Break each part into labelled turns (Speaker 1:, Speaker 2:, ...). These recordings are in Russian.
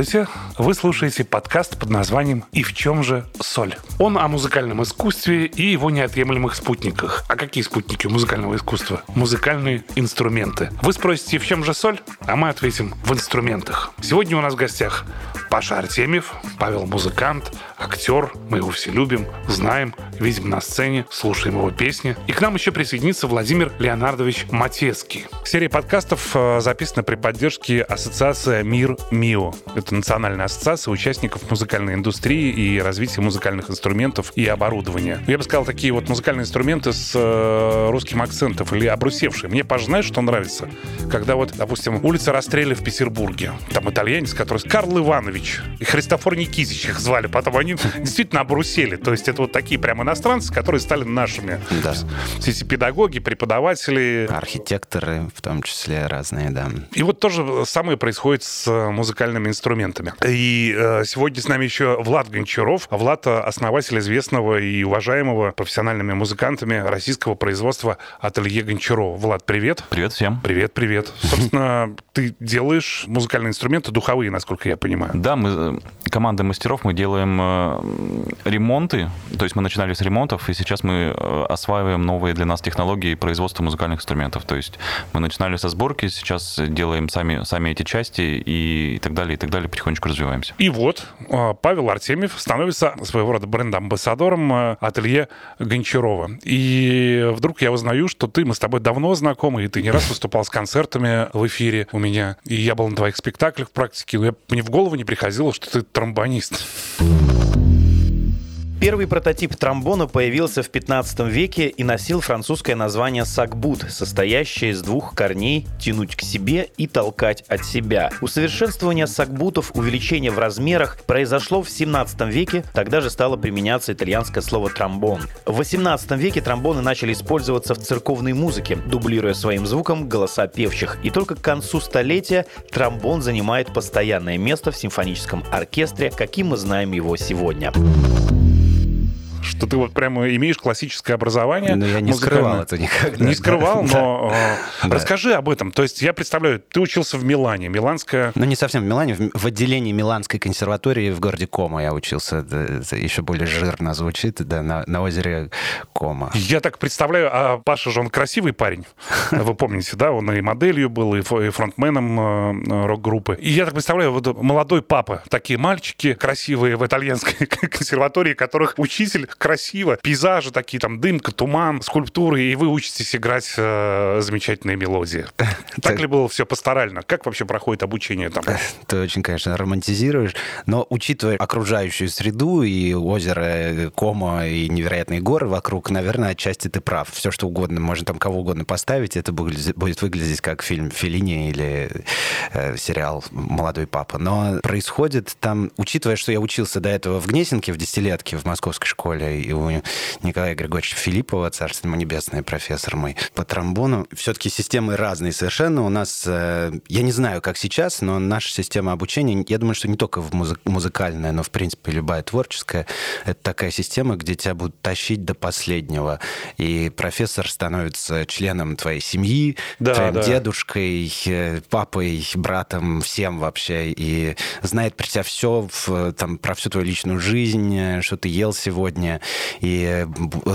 Speaker 1: Здравствуйте! Вы слушаете подкаст под названием «И в чем же соль?». Он о музыкальном искусстве и его неотъемлемых спутниках. А какие спутники музыкального искусства? Музыкальные инструменты. Вы спросите, в чем же соль? А мы ответим, в инструментах. Сегодня у нас в гостях Паша Артемьев, Павел музыкант, актер, мы его все любим, знаем, видим на сцене, слушаем его песни. И к нам еще присоединится Владимир Леонардович Матецкий. Серия подкастов э, записана при поддержке Ассоциации «Мир МИО». Это национальная ассоциация участников музыкальной индустрии и развития музыкальных инструментов и оборудования. Я бы сказал, такие вот музыкальные инструменты с э, русским акцентом или обрусевшие. Мне, Паш, знаешь, что нравится? Когда вот, допустим, улица Расстреля в Петербурге. Там итальянец, который... Карл Иванович и Христофор Никитич их звали. Потом они действительно обрусели. То есть это вот такие прям иностранцы, которые стали нашими.
Speaker 2: Да.
Speaker 1: Все эти педагоги, преподаватели.
Speaker 2: Архитекторы в том числе разные, да.
Speaker 1: И вот то же самое происходит с музыкальными инструментами. И э, сегодня с нами еще Влад Гончаров. Влад — основатель известного и уважаемого профессиональными музыкантами российского производства ателье Гончарова. Влад, привет.
Speaker 3: Привет всем.
Speaker 1: Привет, привет. Собственно, ты делаешь музыкальные инструменты духовые, насколько я понимаю.
Speaker 3: Да, мы э, команда мастеров, мы делаем э, ремонты, то есть мы начинали с ремонтов, и сейчас мы э, осваиваем новые для нас технологии производства музыкальных инструментов. То есть мы начинали со сборки, сейчас делаем сами, сами эти части и так далее, и так далее, потихонечку развиваемся.
Speaker 1: И вот э, Павел Артемьев становится своего рода бренд-амбассадором э, ателье Гончарова. И вдруг я узнаю, что ты, мы с тобой давно знакомы, и ты не раз выступал с концертами в эфире у меня, и я был на твоих спектаклях в практике, но мне в голову не приходило, что ты тромбонист.
Speaker 4: Первый прототип тромбона появился в 15 веке и носил французское название сакбут, состоящее из двух корней «тянуть к себе» и «толкать от себя». Усовершенствование сакбутов, увеличение в размерах произошло в 17 веке, тогда же стало применяться итальянское слово «тромбон». В 18 веке тромбоны начали использоваться в церковной музыке, дублируя своим звуком голоса певчих, и только к концу столетия тромбон занимает постоянное место в симфоническом оркестре, каким мы знаем его сегодня
Speaker 1: что ты вот прямо имеешь классическое образование.
Speaker 2: Но я не скрывал это никогда.
Speaker 1: Не скрывал, но э, расскажи об этом. То есть я представляю, ты учился в Милане, Миланская...
Speaker 2: Ну, не совсем в Милане, в отделении Миланской консерватории в городе Кома я учился. Это еще более жирно звучит, да, на, на озере Кома.
Speaker 1: Я так представляю, а Паша же он красивый парень. Вы помните, да? Он и моделью был, и фронтменом э, рок-группы. И я так представляю, вот молодой папа, такие мальчики красивые в итальянской консерватории, которых учитель красиво. Пейзажи такие, там, дымка, туман, скульптуры, и вы учитесь играть э, замечательные мелодии. Так ли было все пасторально? Как вообще проходит обучение там?
Speaker 2: Ты очень, конечно, романтизируешь, но учитывая окружающую среду и озеро Кома, и невероятные горы вокруг, наверное, отчасти ты прав. Все, что угодно, можно там кого угодно поставить, это будет выглядеть как фильм Феллини или э, сериал «Молодой папа». Но происходит там, учитывая, что я учился до этого в Гнесинке, в десятилетке в московской школе, и у Николая Григорьевича Филиппова, царство ему небесное, профессор мой, по тромбону. Все-таки системы разные совершенно. У нас, э, я не знаю, как сейчас, но наша система обучения, я думаю, что не только в музы- музыкальная, но, в принципе, любая творческая, это такая система, где тебя будут тащить до последнего. И профессор становится членом твоей семьи, да, твоим да. дедушкой, э, папой, братом, всем вообще. И знает про тебя все, там, про всю твою личную жизнь, э, что ты ел сегодня, и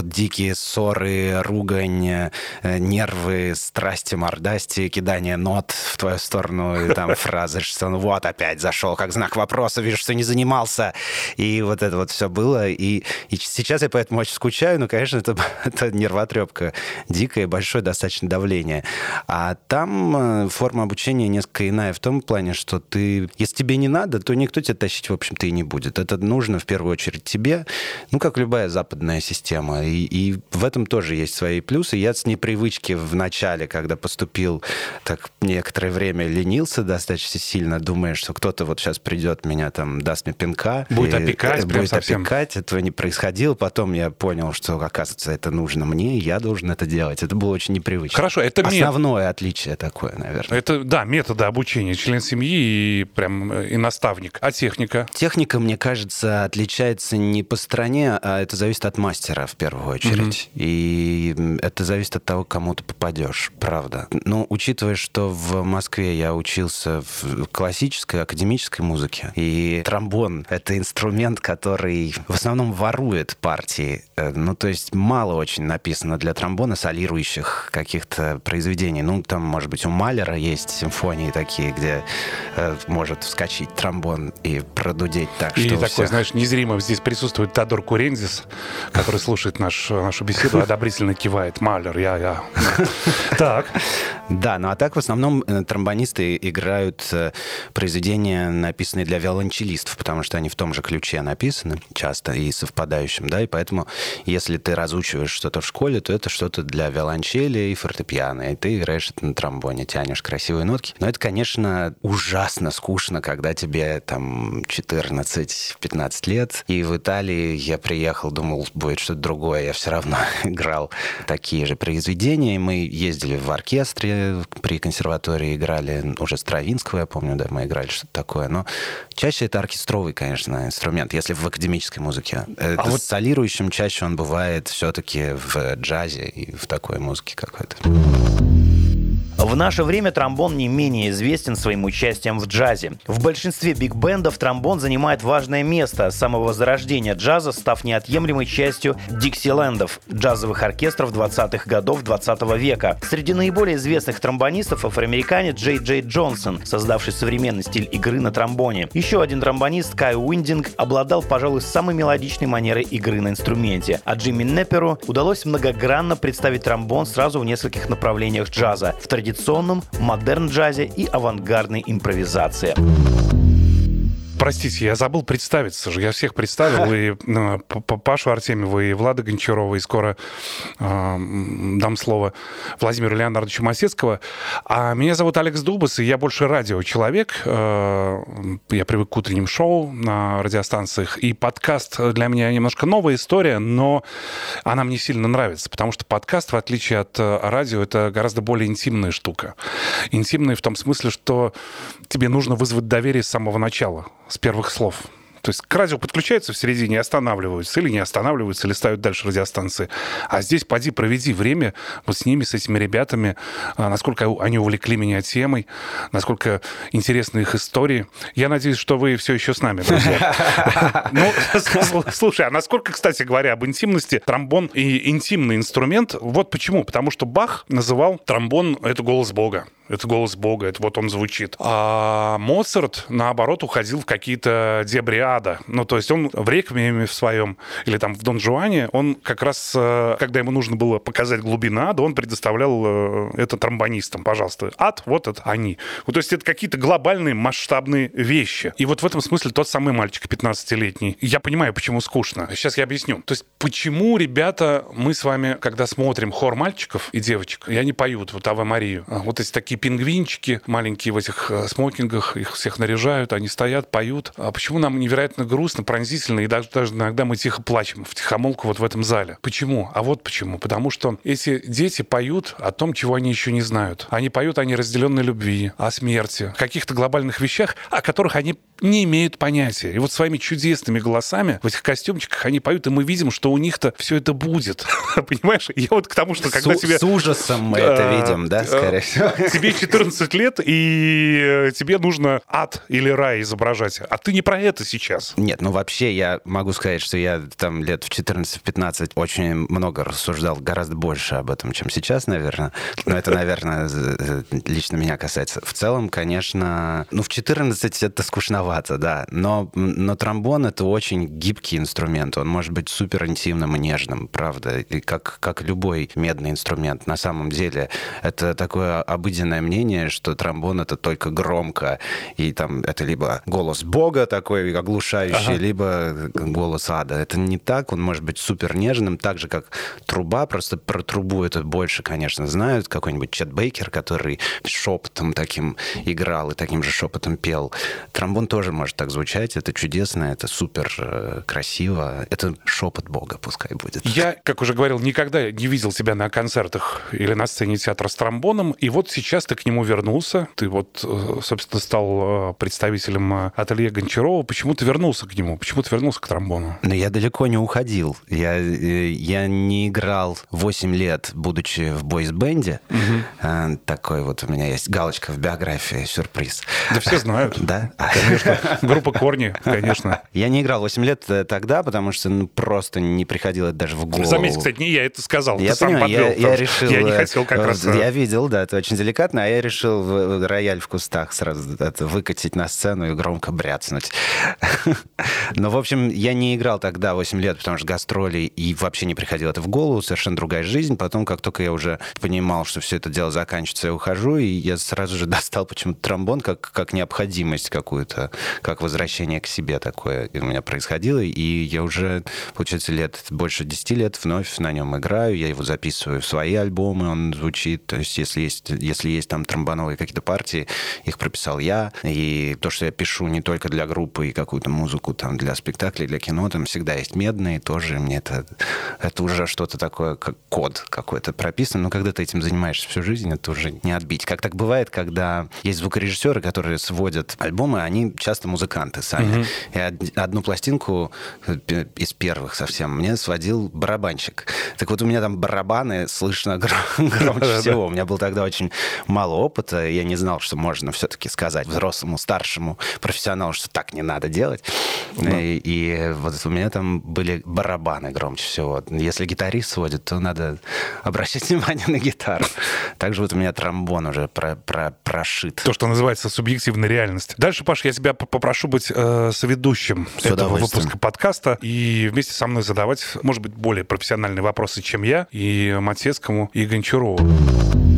Speaker 2: дикие ссоры, ругань, э, нервы, страсти, мордасти, кидание нот в твою сторону, и там фразы, что он вот опять зашел, как знак вопроса, вижу, что не занимался. И вот это вот все было. И, и сейчас я поэтому очень скучаю, но, конечно, это, это нервотрепка дикое, большое достаточно давление. А там э, форма обучения несколько иная в том плане, что ты, если тебе не надо, то никто тебя тащить, в общем-то, и не будет. Это нужно в первую очередь тебе. Ну, как любой любая западная система. И, и в этом тоже есть свои плюсы. Я с непривычки в начале, когда поступил, так некоторое время ленился достаточно сильно, думая, что кто-то вот сейчас придет, меня там даст мне пинка.
Speaker 1: Будет и, опекать,
Speaker 2: Будет
Speaker 1: совсем.
Speaker 2: опекать. Этого не происходило. Потом я понял, что, оказывается, это нужно мне, я должен это делать. Это было очень непривычно.
Speaker 1: Хорошо, это
Speaker 2: Основное мет... отличие такое, наверное.
Speaker 1: Это, да, методы обучения. Член семьи и прям и наставник. А техника?
Speaker 2: Техника, мне кажется, отличается не по стране, а а это зависит от мастера в первую очередь. Угу. И это зависит от того, кому ты попадешь, правда. Ну, учитывая, что в Москве я учился в классической, академической музыке, и тромбон — это инструмент, который в основном ворует партии. Э, ну, то есть мало очень написано для тромбона солирующих каких-то произведений. Ну, там, может быть, у Малера есть симфонии такие, где э, может вскочить тромбон и продудеть так,
Speaker 1: и
Speaker 2: что
Speaker 1: такой,
Speaker 2: всех...
Speaker 1: знаешь, незримо здесь присутствует Тадор Курензис, который слушает наш, нашу беседу, одобрительно кивает. Малер, я, я. Так.
Speaker 2: Да, ну а так в основном э, тромбонисты играют э, произведения, написанные для виолончелистов, потому что они в том же ключе написаны часто и совпадающим, да, и поэтому если ты разучиваешь что-то в школе, то это что-то для виолончели и фортепиано, и ты играешь это на тромбоне, тянешь красивые нотки. Но это, конечно, ужасно скучно, когда тебе там 14-15 лет, и в Италии я приехал, думал, будет что-то другое, я все равно играл такие же произведения, мы ездили в оркестре, при консерватории играли уже Стравинского, я помню, да, мы играли что-то такое. Но чаще это оркестровый, конечно, инструмент, если в академической музыке. А это вот... солирующим чаще он бывает все-таки в джазе и в такой музыке какой-то.
Speaker 4: В наше время тромбон не менее известен своим участием в джазе. В большинстве биг-бендов тромбон занимает важное место с самого зарождения джаза, став неотъемлемой частью диксилендов, джазовых оркестров 20-х годов 20 -го века. Среди наиболее известных тромбонистов афроамериканец Джей Джей Джонсон, создавший современный стиль игры на тромбоне. Еще один тромбонист Кай Уиндинг обладал, пожалуй, самой мелодичной манерой игры на инструменте, а Джимми Непперу удалось многогранно представить тромбон сразу в нескольких направлениях джаза. В традиционном традиционном, модерн-джазе и авангардной импровизации.
Speaker 1: Простите, я забыл представиться же. Я всех представил, и ну, Пашу Артемьева, и Влада Гончарова, и скоро э, дам слово Владимиру Леонардовичу Масецкого. А меня зовут Алекс Дубас, и я больше радиочеловек. Э, я привык к утренним шоу на радиостанциях, и подкаст для меня немножко новая история, но она мне сильно нравится, потому что подкаст, в отличие от э, радио, это гораздо более интимная штука. Интимная в том смысле, что тебе нужно вызвать доверие с самого начала с первых слов. То есть к радио подключаются в середине и останавливаются, или не останавливаются, или ставят дальше радиостанции. А здесь поди, проведи время вот с ними, с этими ребятами, а, насколько они увлекли меня темой, насколько интересны их истории. Я надеюсь, что вы все еще с нами, друзья. Ну, слушай, а насколько, кстати говоря, об интимности, тромбон и интимный инструмент, вот почему. Потому что Бах называл тромбон — это голос Бога. Это голос Бога, это вот он звучит. А Моцарт, наоборот, уходил в какие-то дебри ада. Ну, то есть он в реквиеме в своем, или там в Дон Жуане, он как раз, э, когда ему нужно было показать глубины ада, он предоставлял э, это тромбонистам. Пожалуйста, ад, вот это они. Вот, то есть это какие-то глобальные, масштабные вещи. И вот в этом смысле тот самый мальчик 15-летний. Я понимаю, почему скучно. Сейчас я объясню. То есть почему, ребята, мы с вами, когда смотрим хор мальчиков и девочек, и они поют вот Ава Марию, а вот эти такие пингвинчики маленькие в этих э, смокингах, их всех наряжают, они стоят, поют. А почему нам невероятно грустно, пронзительно, и даже, даже иногда мы тихо плачем в тихомолку вот в этом зале? Почему? А вот почему. Потому что эти дети поют о том, чего они еще не знают. Они поют о неразделенной любви, о смерти, о каких-то глобальных вещах, о которых они не имеют понятия. И вот своими чудесными голосами в этих костюмчиках они поют, и мы видим, что у них-то все это будет. Понимаешь? Я вот к тому, что когда тебе...
Speaker 2: С ужасом мы это видим, да, скорее всего?
Speaker 1: Тебе 14 лет, и тебе нужно ад или рай изображать. А ты не про это сейчас.
Speaker 2: Нет, ну вообще я могу сказать, что я там лет в 14-15 очень много рассуждал, гораздо больше об этом, чем сейчас, наверное. Но это, наверное, лично меня касается. В целом, конечно, ну в 14 это скучновато да. Но, но тромбон — это очень гибкий инструмент. Он может быть супер интимным и нежным, правда. И как, как любой медный инструмент. На самом деле это такое обыденное мнение, что тромбон — это только громко. И там это либо голос Бога такой оглушающий, ага. либо голос ада. Это не так. Он может быть супер нежным, так же, как труба. Просто про трубу это больше, конечно, знают. Какой-нибудь Чет Бейкер, который шепотом таким играл и таким же шепотом пел. Тромбон тоже может так звучать. Это чудесно, это супер э, красиво. Это шепот Бога пускай будет.
Speaker 1: Я, как уже говорил, никогда не видел тебя на концертах или на сцене театра с тромбоном. И вот сейчас ты к нему вернулся. Ты вот, э, собственно, стал э, представителем ателье Гончарова. Почему ты вернулся к нему? Почему ты вернулся к тромбону?
Speaker 2: Но я далеко не уходил. Я, я не играл 8 лет, будучи в бойс-бенде. Угу. Такой вот у меня есть галочка в биографии, сюрприз.
Speaker 1: Да все знают.
Speaker 2: Да?
Speaker 1: Конечно. Группа «Корни», конечно.
Speaker 2: Я не играл 8 лет э, тогда, потому что ну, просто не приходило даже в голову.
Speaker 1: Заметьте, кстати, не я это сказал,
Speaker 2: я
Speaker 1: ты сам
Speaker 2: понимаю,
Speaker 1: подвел.
Speaker 2: Я, я решил...
Speaker 1: Я не хотел как раз...
Speaker 2: Я видел, да, это очень деликатно, а я решил рояль в кустах сразу это выкатить на сцену и громко бряцнуть. Но, в общем, я не играл тогда 8 лет, потому что гастроли, и вообще не приходило это в голову, совершенно другая жизнь. Потом, как только я уже понимал, что все это дело заканчивается, я ухожу, и я сразу же достал почему-то тромбон как, как необходимость какую-то, как возвращение к себе такое у меня происходило, и я уже, получается, лет, больше 10 лет вновь на нем играю, я его записываю в свои альбомы, он звучит, то есть если есть, если есть там тромбоновые какие-то партии, их прописал я, и то, что я пишу не только для группы и какую-то музыку там для спектаклей, для кино, там всегда есть медные, тоже мне это, это уже что-то такое, как код какой-то прописан, но когда ты этим занимаешься всю жизнь, это уже не отбить. Как так бывает, когда есть звукорежиссеры, которые сводят альбомы, они часто музыканты сами. Угу. И одну пластинку э, из первых совсем мне сводил барабанщик. Так вот у меня там барабаны слышно громче всего. У меня был тогда очень мало опыта, я не знал, что можно все-таки сказать взрослому, старшему профессионалу, что так не надо делать. И, и вот у меня там были барабаны громче всего. Если гитарист сводит, то надо обращать внимание на гитару. Также вот у меня тромбон уже про, про, прошит.
Speaker 1: То, что называется субъективная реальность. Дальше, Паш, я тебя попрошу быть э, соведущим
Speaker 2: С
Speaker 1: этого выпуска подкаста и вместе со мной задавать, может быть, более профессиональные вопросы, чем я, и Матецкому, и Гончарову.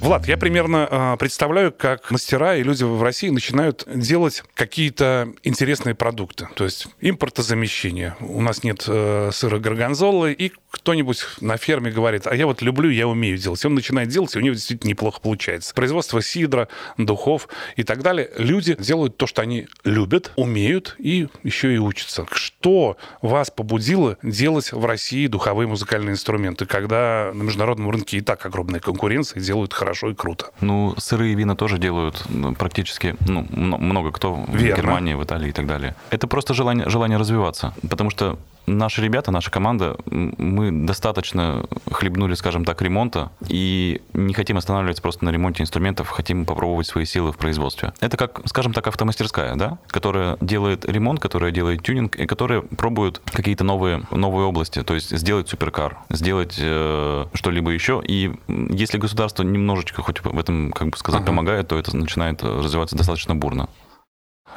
Speaker 1: Влад, я примерно э, представляю, как мастера и люди в России начинают делать какие-то интересные продукты. То есть импортозамещение. У нас нет э, сыра горгонзолы, и кто-нибудь на ферме говорит, а я вот люблю, я умею делать. И он начинает делать, и у него действительно неплохо получается. Производство сидра, духов и так далее. Люди делают то, что они любят, умеют и еще и учатся. Что вас побудило делать в России духовые музыкальные инструменты, когда на международном рынке и так огромная конкуренция, делают хорошо хорошо и круто.
Speaker 3: Ну, сырые вина тоже делают ну, практически ну, много кто
Speaker 1: Верно.
Speaker 3: в Германии, в Италии и так далее. Это просто желание, желание развиваться. Потому что наши ребята, наша команда, мы достаточно хлебнули, скажем так, ремонта и не хотим останавливаться просто на ремонте инструментов, хотим попробовать свои силы в производстве. Это как, скажем так, автомастерская, да, которая делает ремонт, которая делает тюнинг и которая пробует какие-то новые, новые области, то есть сделать суперкар, сделать э, что-либо еще. И если государство немножечко хоть в этом, как бы сказать, ага. помогает, то это начинает развиваться достаточно бурно.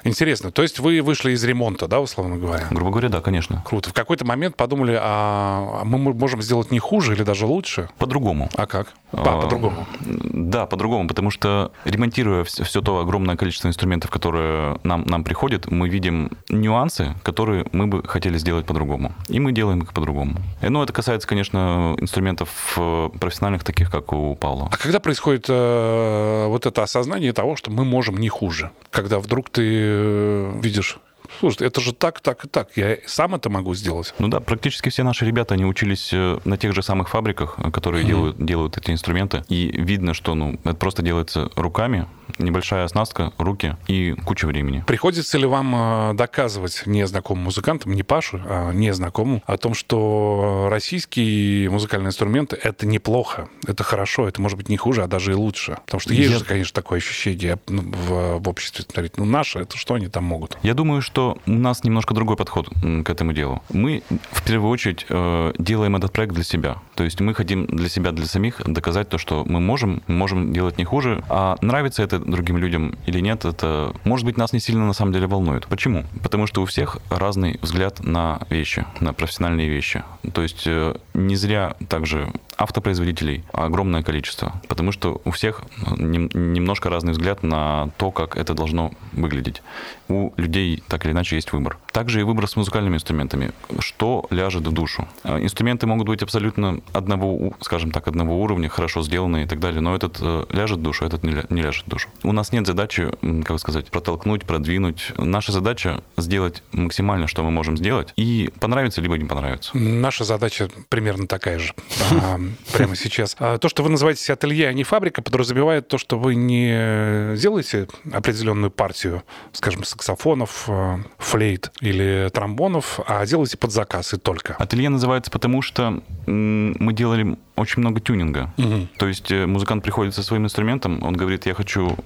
Speaker 1: Интересно. То есть вы вышли из ремонта, да, условно говоря?
Speaker 3: Грубо говоря, да, конечно.
Speaker 1: Круто. В какой-то момент подумали, а мы можем сделать не хуже или даже лучше?
Speaker 3: По-другому.
Speaker 1: А как? А, по-другому.
Speaker 3: Да, по-другому, потому что ремонтируя все, все то огромное количество инструментов, которые нам, нам приходят, мы видим нюансы, которые мы бы хотели сделать по-другому. И мы делаем их по-другому. И, ну, это касается, конечно, инструментов э, профессиональных, таких как у Павла.
Speaker 1: А когда происходит э, вот это осознание того, что мы можем не хуже? Когда вдруг ты э, видишь слушай, это же так, так и так, я сам это могу сделать.
Speaker 3: Ну да, практически все наши ребята, они учились э, на тех же самых фабриках, которые mm-hmm. делают, делают эти инструменты, и видно, что ну, это просто делается руками, небольшая оснастка, руки и куча времени.
Speaker 1: Приходится ли вам э, доказывать незнакомым музыкантам, не Пашу, а незнакомым, о том, что российские музыкальные инструменты — это неплохо, это хорошо, это может быть не хуже, а даже и лучше? Потому что есть Я... же, конечно, такое ощущение ну, в, в обществе, смотреть, ну наши, это что они там могут?
Speaker 3: Я думаю, что у нас немножко другой подход к этому делу. Мы в первую очередь э, делаем этот проект для себя. То есть мы хотим для себя, для самих доказать то, что мы можем, можем делать не хуже. А нравится это другим людям или нет, это, может быть, нас не сильно на самом деле волнует. Почему? Потому что у всех разный взгляд на вещи, на профессиональные вещи. То есть э, не зря также автопроизводителей огромное количество, потому что у всех немножко разный взгляд на то, как это должно выглядеть. У людей так или иначе есть выбор. Также и выбор с музыкальными инструментами. Что ляжет в душу? Э, инструменты могут быть абсолютно одного, скажем так, одного уровня, хорошо сделанные и так далее, но этот э, ляжет в душу, этот не ляжет в душу. У нас нет задачи, как сказать, протолкнуть, продвинуть. Наша задача сделать максимально, что мы можем сделать, и понравится, либо не понравится.
Speaker 1: Наша задача примерно такая же а, прямо сейчас. А, то, что вы называете ателье, а не фабрика, подразумевает то, что вы не делаете определенную партию, скажем, саксофонов, а, флейт или тромбонов, а делаете под заказ и только.
Speaker 3: Ателье называется потому, что мы делали очень много тюнинга. Угу. То есть э, музыкант приходит со своим инструментом, он говорит, я хочу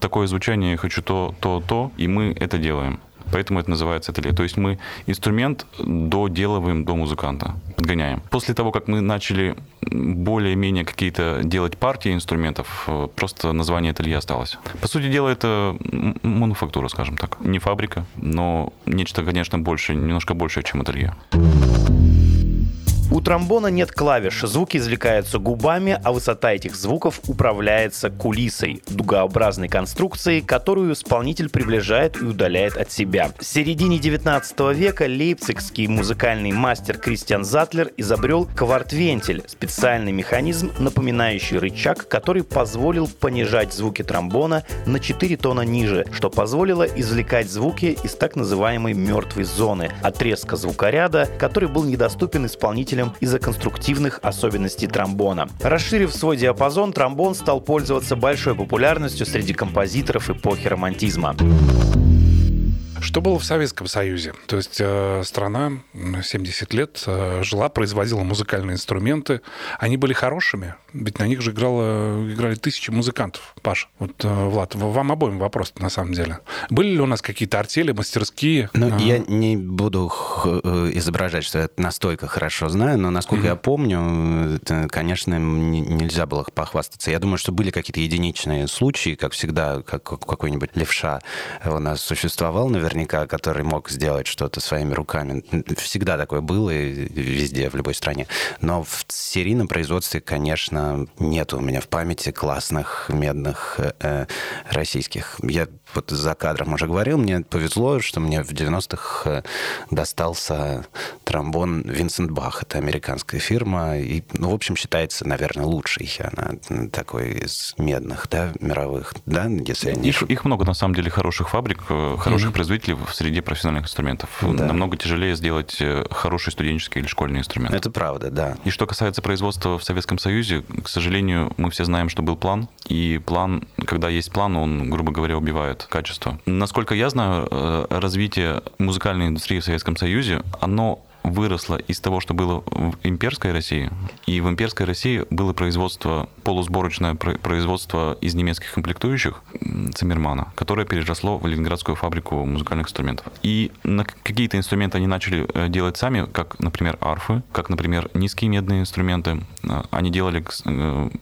Speaker 3: такое звучание, я хочу то, то, то, и мы это делаем. Поэтому это называется ателье. То есть мы инструмент доделываем до музыканта, подгоняем. После того, как мы начали более-менее какие-то делать партии инструментов, э, просто название ателье осталось. По сути дела, это мануфактура, скажем так. Не фабрика, но нечто, конечно, больше, немножко больше, чем ателье.
Speaker 4: Тромбона нет клавиш, звуки извлекаются губами, а высота этих звуков управляется кулисой, дугообразной конструкцией, которую исполнитель приближает и удаляет от себя. В середине 19 века лейпцигский музыкальный мастер Кристиан Затлер изобрел квартвентиль, специальный механизм, напоминающий рычаг, который позволил понижать звуки тромбона на 4 тона ниже, что позволило извлекать звуки из так называемой мертвой зоны, отрезка звукоряда, который был недоступен исполнителям из-за конструктивных особенностей тромбона. Расширив свой диапазон, тромбон стал пользоваться большой популярностью среди композиторов эпохи романтизма.
Speaker 1: Что было в Советском Союзе? То есть э, страна 70 лет э, жила, производила музыкальные инструменты. Они были хорошими, ведь на них же играло, играли тысячи музыкантов. Паш, вот, э, Влад, вам обоим вопрос на самом деле. Были ли у нас какие-то артели, мастерские?
Speaker 2: Ну, а... я не буду изображать, что я настолько хорошо знаю, но, насколько mm-hmm. я помню, это, конечно, нельзя было похвастаться. Я думаю, что были какие-то единичные случаи, как всегда, как какой-нибудь левша у нас существовал, наверное, наверняка, который мог сделать что-то своими руками. Всегда такое было и везде, в любой стране. Но в серийном производстве, конечно, нет у меня в памяти классных медных э, российских. Я вот за кадром уже говорил, мне повезло, что мне в 90-х э, достался тромбон Винсент Бах. Это американская фирма. И, ну, в общем, считается, наверное, лучшей. Она такой из медных, да, мировых, да,
Speaker 3: если я не их, их много, на самом деле, хороших фабрик, э, хороших mm-hmm. производителей в среде профессиональных инструментов. Да. Намного тяжелее сделать э, хороший студенческий или школьный инструмент.
Speaker 2: Это правда, да.
Speaker 3: И что касается производства в Советском Союзе, к сожалению, мы все знаем, что был план. И план, когда есть план, он, грубо говоря, убивает качество. Насколько я знаю, э, развитие музыкальной индустрии в Советском Союзе, оно выросло из того, что было в имперской России. И в имперской России было производство, полусборочное производство из немецких комплектующих Циммермана, которое переросло в Ленинградскую фабрику музыкальных инструментов. И на какие-то инструменты они начали э, делать сами, как, например, арфы, как, например, низкие медные инструменты. Э, они делали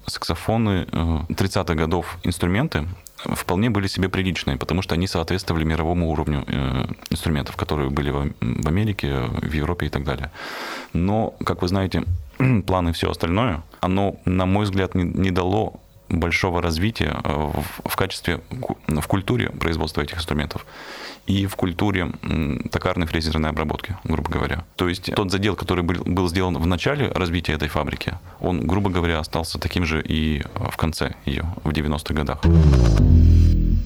Speaker 3: саксофоны 30-х годов инструменты, вполне были себе приличные, потому что они соответствовали мировому уровню э, инструментов, которые были в, Америке, в Европе и так далее. Но, как вы знаете, планы и все остальное, оно, на мой взгляд, не, дало большого развития э, в качестве, в культуре производства этих инструментов и в культуре токарной фрезерной обработки, грубо говоря. То есть тот задел, который был, был сделан в начале развития этой фабрики, он, грубо говоря, остался таким же и в конце ее, в 90-х годах.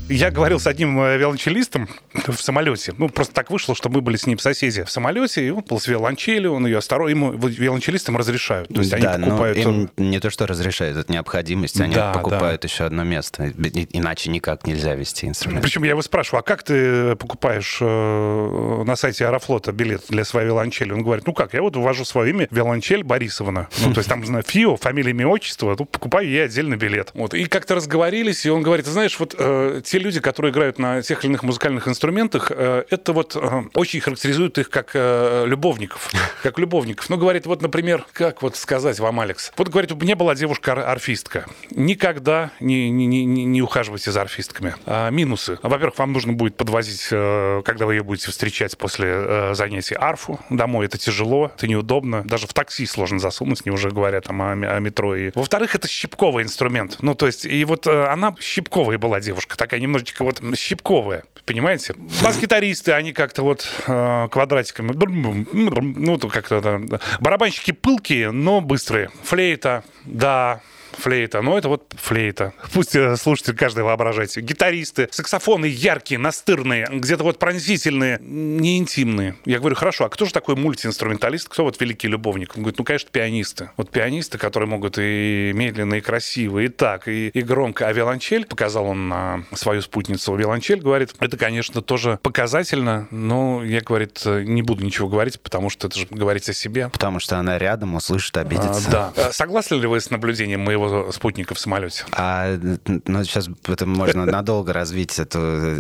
Speaker 1: Я говорил с одним э, виолончелистом в самолете. Ну, просто так вышло, что мы были с ним соседи в самолете, и он был с виолончелью, он ее осторожно... Ему виолончелистам разрешают. То есть
Speaker 2: да, они покупают... но им не то, что разрешают, это необходимость. Они да, покупают да. еще одно место. Иначе никак нельзя вести инструмент.
Speaker 1: Причем я его спрашиваю, а как ты покупаешь э, на сайте Аэрофлота билет для своей виолончели? Он говорит, ну как, я вот ввожу свое имя, виолончель Борисовна. Ну, то есть там, знаю, ФИО, фамилия, имя, отчество, тут покупаю я отдельный билет. Вот. И как-то разговорились, и он говорит, знаешь, вот э, те люди, которые играют на тех или иных музыкальных инструментах, э, это вот э, очень характеризует их как э, любовников. Как любовников. Ну, говорит, вот, например, как вот сказать вам, Алекс? Вот, говорит, у меня была девушка-арфистка. Никогда не, не, не, не ухаживайте за арфистками. А, минусы. Во-первых, вам нужно будет подвозить, когда вы ее будете встречать после занятий арфу домой. Это тяжело, это неудобно. Даже в такси сложно засунуть, не уже говоря там о, о метро. И... Во-вторых, это щипковый инструмент. Ну, то есть, и вот она щипковая была девушка, такая немножечко вот щипковая, понимаете? Бас-гитаристы, они как-то вот э, квадратиками, ну, как-то, да. барабанщики пылкие, но быстрые. Флейта, да, флейта. Но это вот флейта. Пусть э, слушатель каждый воображает Гитаристы, саксофоны яркие, настырные, где-то вот пронзительные, не интимные. Я говорю, хорошо, а кто же такой мультиинструменталист? Кто вот великий любовник? Он говорит, ну, конечно, пианисты. Вот пианисты, которые могут и медленно, и красиво, и так, и, и громко. А виолончель, показал он на свою спутницу, виолончель, говорит, это, конечно, тоже показательно, но я, говорит, не буду ничего говорить, потому что это же говорить о себе.
Speaker 2: Потому что она рядом, услышит, обидится.
Speaker 1: А, да. Согласны ли вы с наблюдением моего его спутника в самолете.
Speaker 2: А ну, сейчас это можно надолго развить эту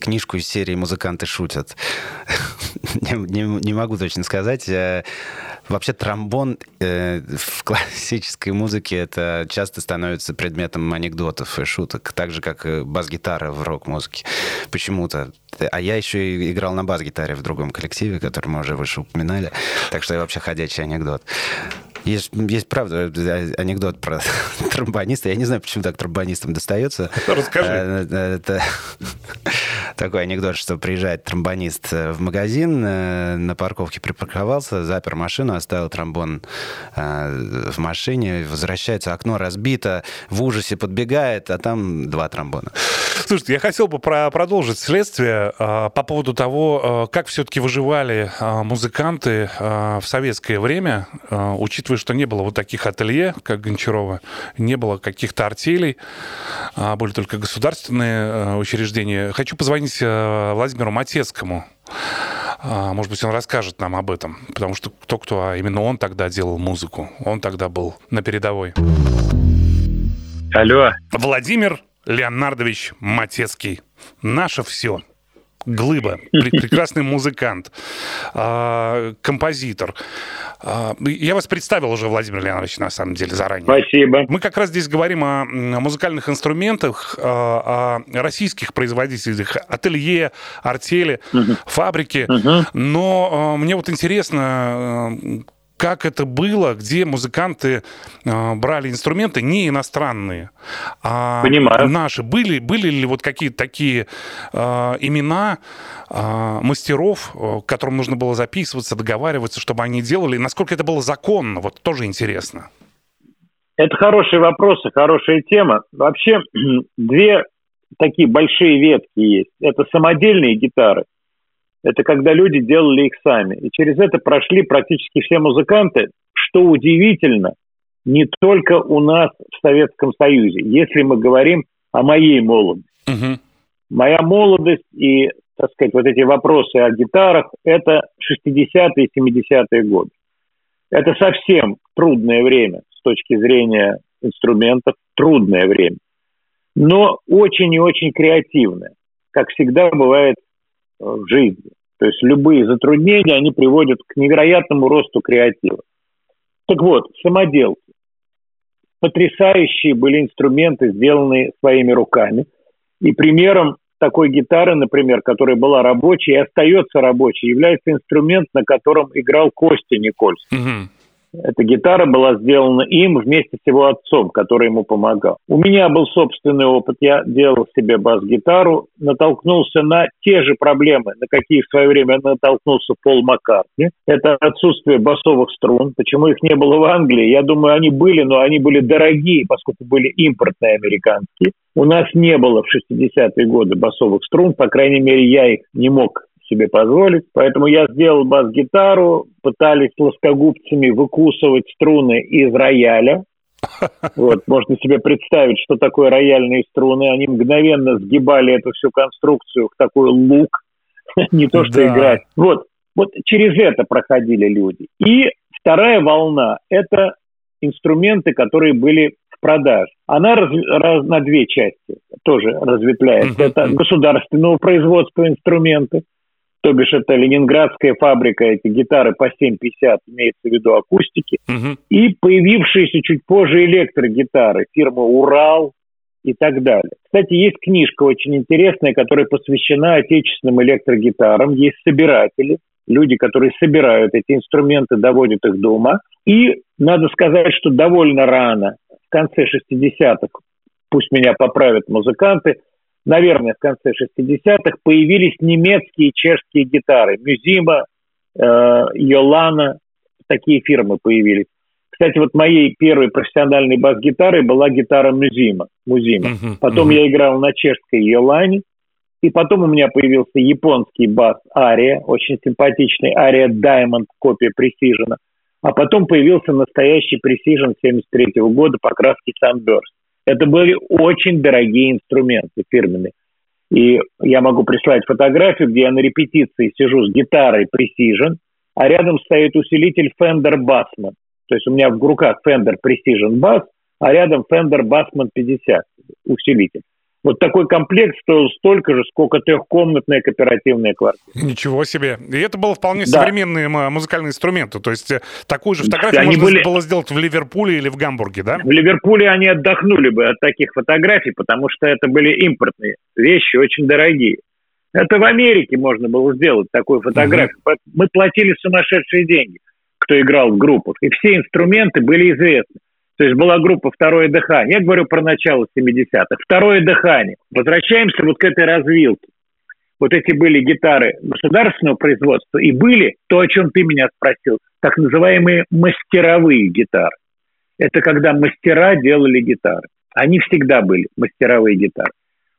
Speaker 2: книжку из серии «Музыканты шутят». не, не, не могу точно сказать. Вообще тромбон э, в классической музыке это часто становится предметом анекдотов и шуток, так же, как и бас-гитара в рок-музыке. Почему-то. А я еще и играл на бас-гитаре в другом коллективе, который мы уже выше упоминали. Так что я вообще ходячий анекдот. Есть, есть правда анекдот про тромбониста. Я не знаю, почему так тромбонистам достается.
Speaker 1: Расскажи.
Speaker 2: Э, э, это такой анекдот, что приезжает тромбонист в магазин, э, на парковке припарковался, запер машину, оставил тромбон в машине, возвращается, окно разбито, в ужасе подбегает, а там два тромбона.
Speaker 1: Слушайте, я хотел бы про продолжить следствие по поводу того, как все-таки выживали музыканты в советское время, учитывая учитывая, что не было вот таких ателье, как Гончарова, не было каких-то артелей, а были только государственные э, учреждения. Хочу позвонить э, Владимиру Матецкому. А, может быть, он расскажет нам об этом, потому что кто-кто, а именно он тогда делал музыку. Он тогда был на передовой.
Speaker 5: Алло.
Speaker 1: Владимир Леонардович Матецкий. Наше все. Глыба, прекрасный музыкант, а, композитор. А, я вас представил уже, Владимир Леонидович, на самом деле, заранее.
Speaker 5: Спасибо.
Speaker 1: Мы как раз здесь говорим о музыкальных инструментах, а, о российских производителях, ателье, артели, угу. фабрики. Угу. Но мне вот интересно, как это было, где музыканты э, брали инструменты не иностранные, а Понимаю. наши. Были, были ли вот какие-то такие э, имена э, мастеров, э, к которым нужно было записываться, договариваться, чтобы они делали? Насколько это было законно? Вот тоже интересно.
Speaker 5: Это хорошие вопросы, хорошая тема. Вообще две такие большие ветки есть. Это самодельные гитары это когда люди делали их сами. И через это прошли практически все музыканты, что удивительно, не только у нас в Советском Союзе, если мы говорим о моей молодости. Угу. Моя молодость и, так сказать, вот эти вопросы о гитарах, это 60-е и 70-е годы. Это совсем трудное время с точки зрения инструментов, трудное время, но очень и очень креативное, как всегда бывает в жизни. То есть любые затруднения, они приводят к невероятному росту креатива. Так вот, самоделки. Потрясающие были инструменты, сделанные своими руками. И примером такой гитары, например, которая была рабочей и остается рабочей, является инструмент, на котором играл Костя Никольский. Угу. Эта гитара была сделана им вместе с его отцом, который ему помогал. У меня был собственный опыт. Я делал себе бас-гитару, натолкнулся на те же проблемы, на какие в свое время натолкнулся Пол Маккартни. Это отсутствие басовых струн. Почему их не было в Англии? Я думаю, они были, но они были дорогие, поскольку были импортные американские. У нас не было в 60-е годы басовых струн, по крайней мере, я их не мог себе позволить. Поэтому я сделал бас-гитару, пытались плоскогубцами выкусывать струны из рояля. Вот, можно себе представить, что такое рояльные струны. Они мгновенно сгибали эту всю конструкцию в такой лук, не то что да. играть. Вот, вот через это проходили люди. И вторая волна – это инструменты, которые были в продаже. Она раз, раз, на две части тоже разветвляется. Это государственного производства инструменты, то бишь это ленинградская фабрика, эти гитары по 7,50, имеется в виду акустики, угу. и появившиеся чуть позже электрогитары, фирма «Урал», и так далее. Кстати, есть книжка очень интересная, которая посвящена отечественным электрогитарам. Есть собиратели, люди, которые собирают эти инструменты, доводят их до ума. И надо сказать, что довольно рано, в конце 60-х, пусть меня поправят музыканты, наверное, в конце 60-х, появились немецкие и чешские гитары. Мюзима, э, Йолана, такие фирмы появились. Кстати, вот моей первой профессиональной бас-гитарой была гитара Мюзима. Музима. Uh-huh, потом uh-huh. я играл на чешской Йолане, и потом у меня появился японский бас Ария, очень симпатичный Ария Diamond, копия Precision. А потом появился настоящий Precision 73 -го года покраски Sunburst. Это были очень дорогие инструменты фирменные. И я могу прислать фотографию, где я на репетиции сижу с гитарой Precision, а рядом стоит усилитель Fender Bassman. То есть у меня в руках Fender Precision Bass, а рядом Fender Bassman 50 усилитель. Вот такой комплект стоил столько же, сколько трехкомнатная кооперативная квартира.
Speaker 1: Ничего себе. И это было вполне да. современные музыкальные инструменты. То есть э, такую же фотографию они можно были... было сделать в Ливерпуле или в Гамбурге, да?
Speaker 5: В Ливерпуле они отдохнули бы от таких фотографий, потому что это были импортные вещи, очень дорогие. Это в Америке можно было сделать такую фотографию. Угу. Мы платили сумасшедшие деньги, кто играл в группах. И все инструменты были известны. То есть была группа «Второе дыхание». Я говорю про начало 70-х. «Второе дыхание». Возвращаемся вот к этой развилке. Вот эти были гитары государственного производства и были то, о чем ты меня спросил, так называемые мастеровые гитары. Это когда мастера делали гитары. Они всегда были мастеровые гитары.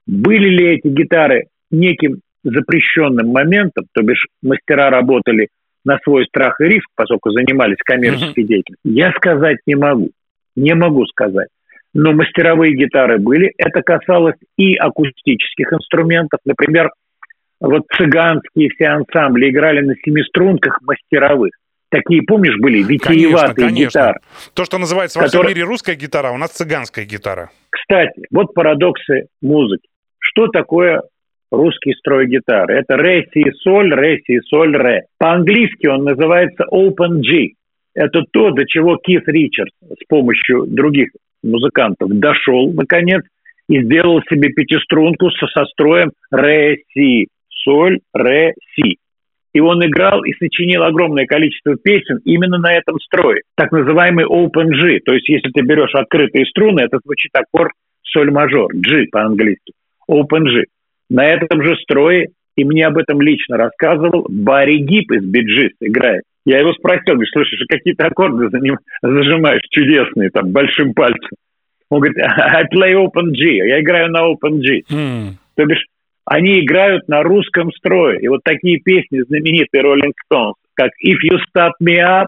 Speaker 5: Были ли эти гитары неким запрещенным моментом, то бишь мастера работали на свой страх и риск, поскольку занимались коммерческой деятельностью, я сказать не могу. Не могу сказать. Но мастеровые гитары были. Это касалось и акустических инструментов. Например, вот цыганские все ансамбли играли на семиструнках мастеровых. Такие, помнишь, были витиеватые конечно, гитары.
Speaker 1: То, что называется во всем мире русская гитара, у нас цыганская гитара.
Speaker 5: Кстати, вот парадоксы музыки. Что такое русский строй гитары? Это ре, си, соль, ре, си, соль, ре. По-английски он называется open G. Это то, до чего Кит Ричардс с помощью других музыкантов дошел, наконец, и сделал себе пятиструнку со, со строем ре-си, соль, ре-си. И он играл и сочинил огромное количество песен именно на этом строе, так называемый open G. То есть, если ты берешь открытые струны, это звучит аккорд соль мажор, G по-английски, open G. На этом же строе, и мне об этом лично рассказывал, Барри Гип из Биджис играет. Я его спросил, говорю, слушай, какие-то аккорды зажимаешь чудесные, там, большим пальцем. Он говорит, I play open G, я играю на open G. Mm. То бишь, они играют на русском строе. И вот такие песни знаменитые Rolling Stones, как If You Start Me Up,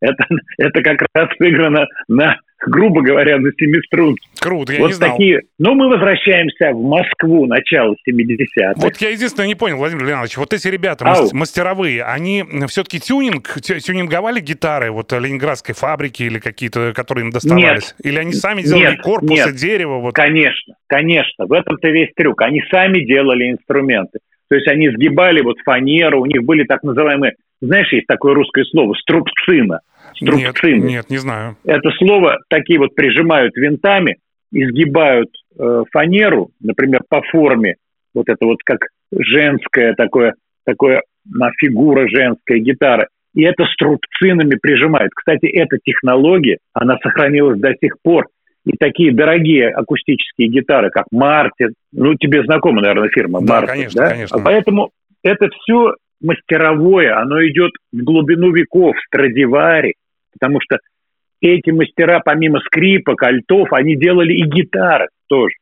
Speaker 5: это, это как раз сыграно на грубо говоря, на семиструнке.
Speaker 1: Круто, я
Speaker 5: вот
Speaker 1: не знал.
Speaker 5: Такие... Но мы возвращаемся в Москву, начало 70-х.
Speaker 1: Вот я единственное не понял, Владимир Леонидович, вот эти ребята Ау. мастеровые, они все-таки тюнинг, тюнинговали гитары вот ленинградской фабрики или какие-то, которые им доставались? Нет. Или они сами делали нет, корпусы, нет. дерево? Вот?
Speaker 5: Конечно, конечно. В этом-то весь трюк. Они сами делали инструменты. То есть они сгибали вот фанеру, у них были так называемые, знаешь, есть такое русское слово, струбцина
Speaker 1: струбцины. Нет, нет, не знаю.
Speaker 5: Это слово такие вот прижимают винтами, изгибают э, фанеру, например, по форме, вот это вот как женская такое, такое фигура женская гитара, и это струбцинами прижимают. Кстати, эта технология, она сохранилась до сих пор. И такие дорогие акустические гитары, как Мартин, ну, тебе знакома, наверное, фирма да, Мартин, конечно, да? конечно. Поэтому это все мастеровое, оно идет в глубину веков, Страдивари, потому что эти мастера, помимо скрипок, альтов, они делали и гитары тоже.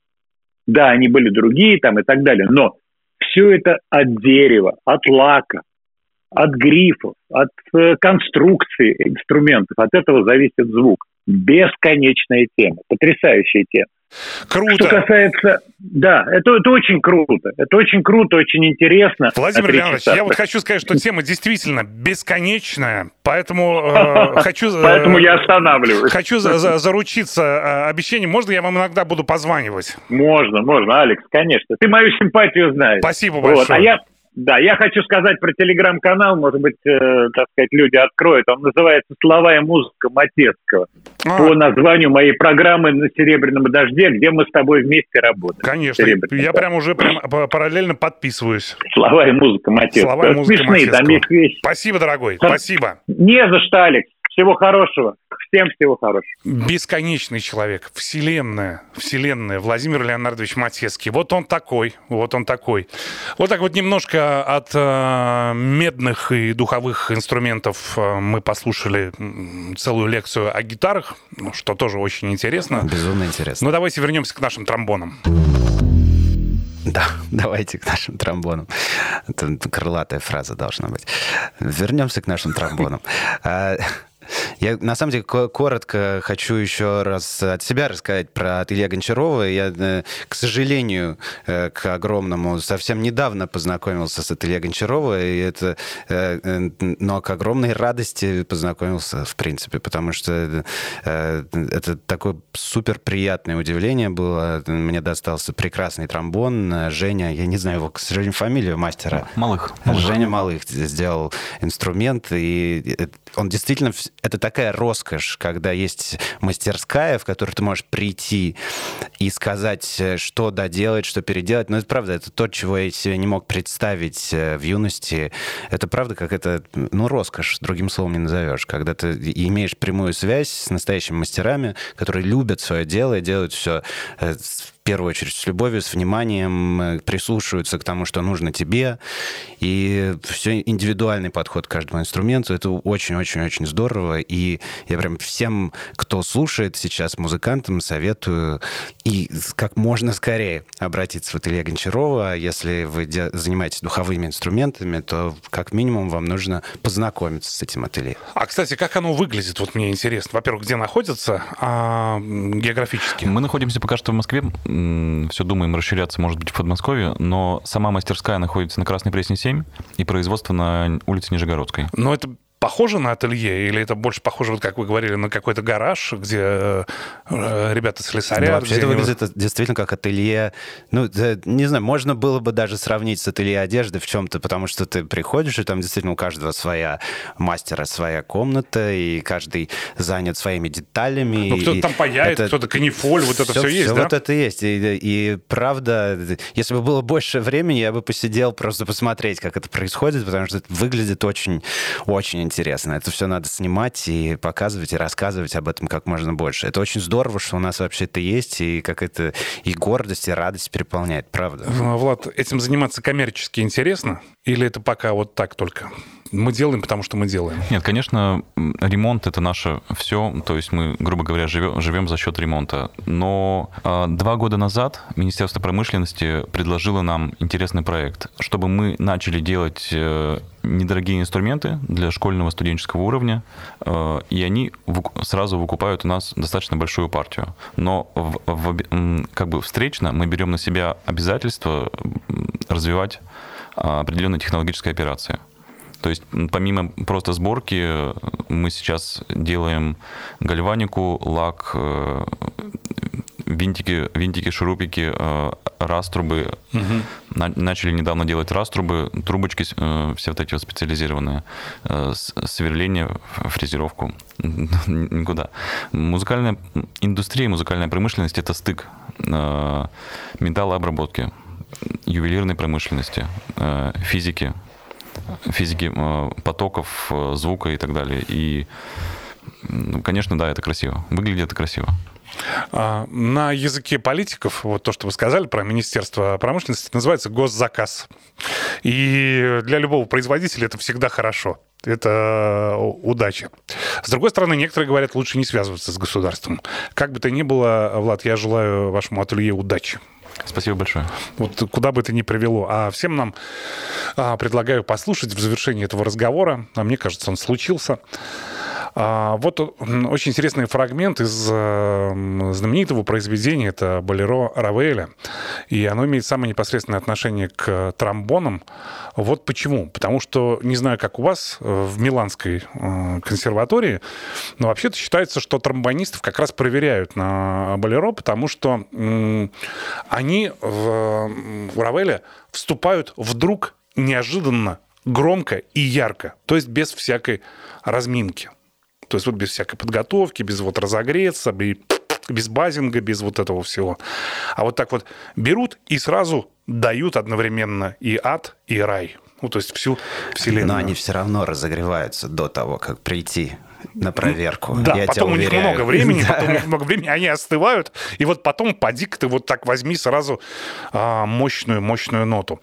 Speaker 5: Да, они были другие там и так далее, но все это от дерева, от лака, от грифов, от э, конструкции инструментов. От этого зависит звук. Бесконечная тема, потрясающая тема.
Speaker 1: Круто.
Speaker 5: Что касается... Да, это, это очень круто. Это очень круто, очень интересно.
Speaker 1: Владимир Леонидович, я вот хочу сказать, что тема действительно бесконечная, поэтому э, хочу...
Speaker 5: Поэтому я останавливаюсь.
Speaker 1: Хочу заручиться э, обещанием. Можно я вам иногда буду позванивать?
Speaker 5: Можно, можно, Алекс, конечно. Ты мою симпатию знаешь.
Speaker 1: Спасибо большое. Вот, а
Speaker 5: я да, я хочу сказать про телеграм-канал, может быть, э, так сказать, люди откроют. Он называется «Слова и музыка Матецкого». А. По названию моей программы «На серебряном дожде», где мы с тобой вместе работаем.
Speaker 1: Конечно, я прям уже прям параллельно подписываюсь.
Speaker 5: «Слова и музыка Матецкого».
Speaker 1: «Слова и музыка Смешные, Матецкого». Там есть вещи. Спасибо, дорогой, спасибо.
Speaker 5: Не за что, Алекс. Всего хорошего. Всем всего хорошего.
Speaker 1: Бесконечный человек, вселенная, вселенная, Владимир Леонардович Матецкий. Вот он такой, вот он такой. Вот так вот немножко от э, медных и духовых инструментов э, мы послушали целую лекцию о гитарах, что тоже очень интересно.
Speaker 2: Безумно интересно.
Speaker 1: Ну давайте вернемся к нашим тромбонам.
Speaker 2: Да, давайте к нашим тромбонам. Это крылатая фраза должна быть. Вернемся к нашим тромбонам. Я, на самом деле, коротко хочу еще раз от себя рассказать про Илья Гончарова. Я, э, к сожалению, э, к огромному, совсем недавно познакомился с Илья Гончарова, и это, э, но к огромной радости познакомился, в принципе, потому что это такое супер приятное удивление было. Мне достался прекрасный тромбон. Женя, я не знаю его, к сожалению, фамилию мастера.
Speaker 3: Малых.
Speaker 2: Женя Малых сделал инструмент, и он действительно это такая роскошь, когда есть мастерская, в которую ты можешь прийти и сказать, э, что доделать, что переделать. Но это правда, это то, чего я себе не мог представить э, в юности. Это правда как это, ну, роскошь, другим словом не назовешь. Когда ты имеешь прямую связь с настоящими мастерами, которые любят свое дело и делают все э, первую очередь с любовью, с вниманием, э, прислушиваются к тому, что нужно тебе. И все индивидуальный подход к каждому инструменту. Это очень-очень-очень здорово. И я прям всем, кто слушает сейчас, музыкантам советую и как можно скорее обратиться в ателье Гончарова. Если вы занимаетесь духовыми инструментами, то как минимум вам нужно познакомиться с этим ателье.
Speaker 1: А, кстати, как оно выглядит? Вот мне интересно. Во-первых, где находится а, географически?
Speaker 3: Мы находимся пока что в Москве все думаем расширяться, может быть, в Подмосковье, но сама мастерская находится на Красной Пресне 7 и производство на улице Нижегородской.
Speaker 1: Но это похоже на ателье, или это больше похоже, вот как вы говорили, на какой-то гараж, где э, ребята слесарят?
Speaker 2: Да, вообще это выглядит действительно как ателье. Ну, не знаю, можно было бы даже сравнить с ателье одежды в чем-то, потому что ты приходишь, и там действительно у каждого своя мастера, своя комната, и каждый занят своими деталями.
Speaker 1: Ну, кто-то там паяет, это... кто-то канифоль, вот это все, все есть, все
Speaker 2: да? вот это есть. И, и правда, если бы было больше времени, я бы посидел просто посмотреть, как это происходит, потому что это выглядит очень, очень интересно. Это все надо снимать и показывать, и рассказывать об этом как можно больше. Это очень здорово, что у нас вообще это есть, и как это и гордость, и радость переполняет, правда.
Speaker 1: Влад, этим заниматься коммерчески интересно? Или это пока вот так только? Мы делаем, потому что мы делаем.
Speaker 3: Нет, конечно, ремонт это наше все. То есть мы, грубо говоря, живем, живем за счет ремонта. Но э, два года назад Министерство промышленности предложило нам интересный проект, чтобы мы начали делать э, недорогие инструменты для школьного студенческого уровня, э, и они сразу выкупают у нас достаточно большую партию. Но в, в, как бы встречно мы берем на себя обязательство развивать определенные технологические операции. То есть помимо просто сборки мы сейчас делаем гальванику, лак, э, винтики, винтики, шурупики, э, раструбы. Угу. Начали недавно делать раструбы, трубочки э, все вот эти вот специализированные, сверление, фрезеровку. Никуда. Музыкальная индустрия, музыкальная промышленность – это стык металлообработки, ювелирной промышленности, физики, физики э, потоков, э, звука и так далее. И, ну, конечно, да, это красиво. Выглядит это красиво.
Speaker 1: А, на языке политиков, вот то, что вы сказали про Министерство промышленности, называется госзаказ. И для любого производителя это всегда хорошо. Это удача. С другой стороны, некоторые говорят, лучше не связываться с государством. Как бы то ни было, Влад, я желаю вашему ателье удачи.
Speaker 3: Спасибо большое.
Speaker 1: Вот куда бы это ни привело. А всем нам а, предлагаю послушать в завершении этого разговора. А мне кажется, он случился. А, вот очень интересный фрагмент из э, знаменитого произведения, это «Болеро» Равеля, и оно имеет самое непосредственное отношение к тромбонам. Вот почему. Потому что, не знаю, как у вас э, в Миланской э, консерватории, но вообще-то считается, что тромбонистов как раз проверяют на «Болеро», потому что они в, в Равеле вступают вдруг неожиданно громко и ярко, то есть без всякой разминки. То есть вот без всякой подготовки, без вот разогреться, без базинга, без вот этого всего. А вот так вот берут и сразу дают одновременно и ад, и рай. Ну, то есть всю вселенную.
Speaker 2: Но они все равно разогреваются до того, как прийти на проверку.
Speaker 1: Да, Я потом у них много времени, потом у них много времени, они остывают, и вот потом поди-ка ты вот так возьми сразу а, мощную, мощную ноту.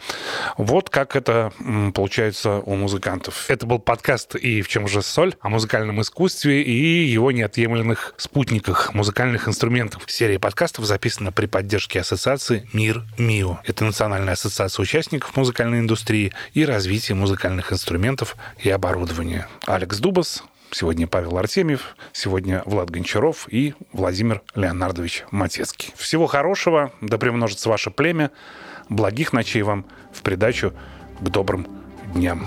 Speaker 1: Вот как это получается у музыкантов. Это был подкаст «И в чем же соль?» о музыкальном искусстве и его неотъемлемых спутниках музыкальных инструментов. Серия подкастов записана при поддержке ассоциации «Мир МИО». Это национальная ассоциация участников музыкальной индустрии и развития музыкальных инструментов и оборудования. Алекс Дубас, Сегодня Павел Артемьев, сегодня Влад Гончаров и Владимир Леонардович Матецкий. Всего хорошего, да примножится ваше племя. Благих ночей вам в придачу к добрым дням.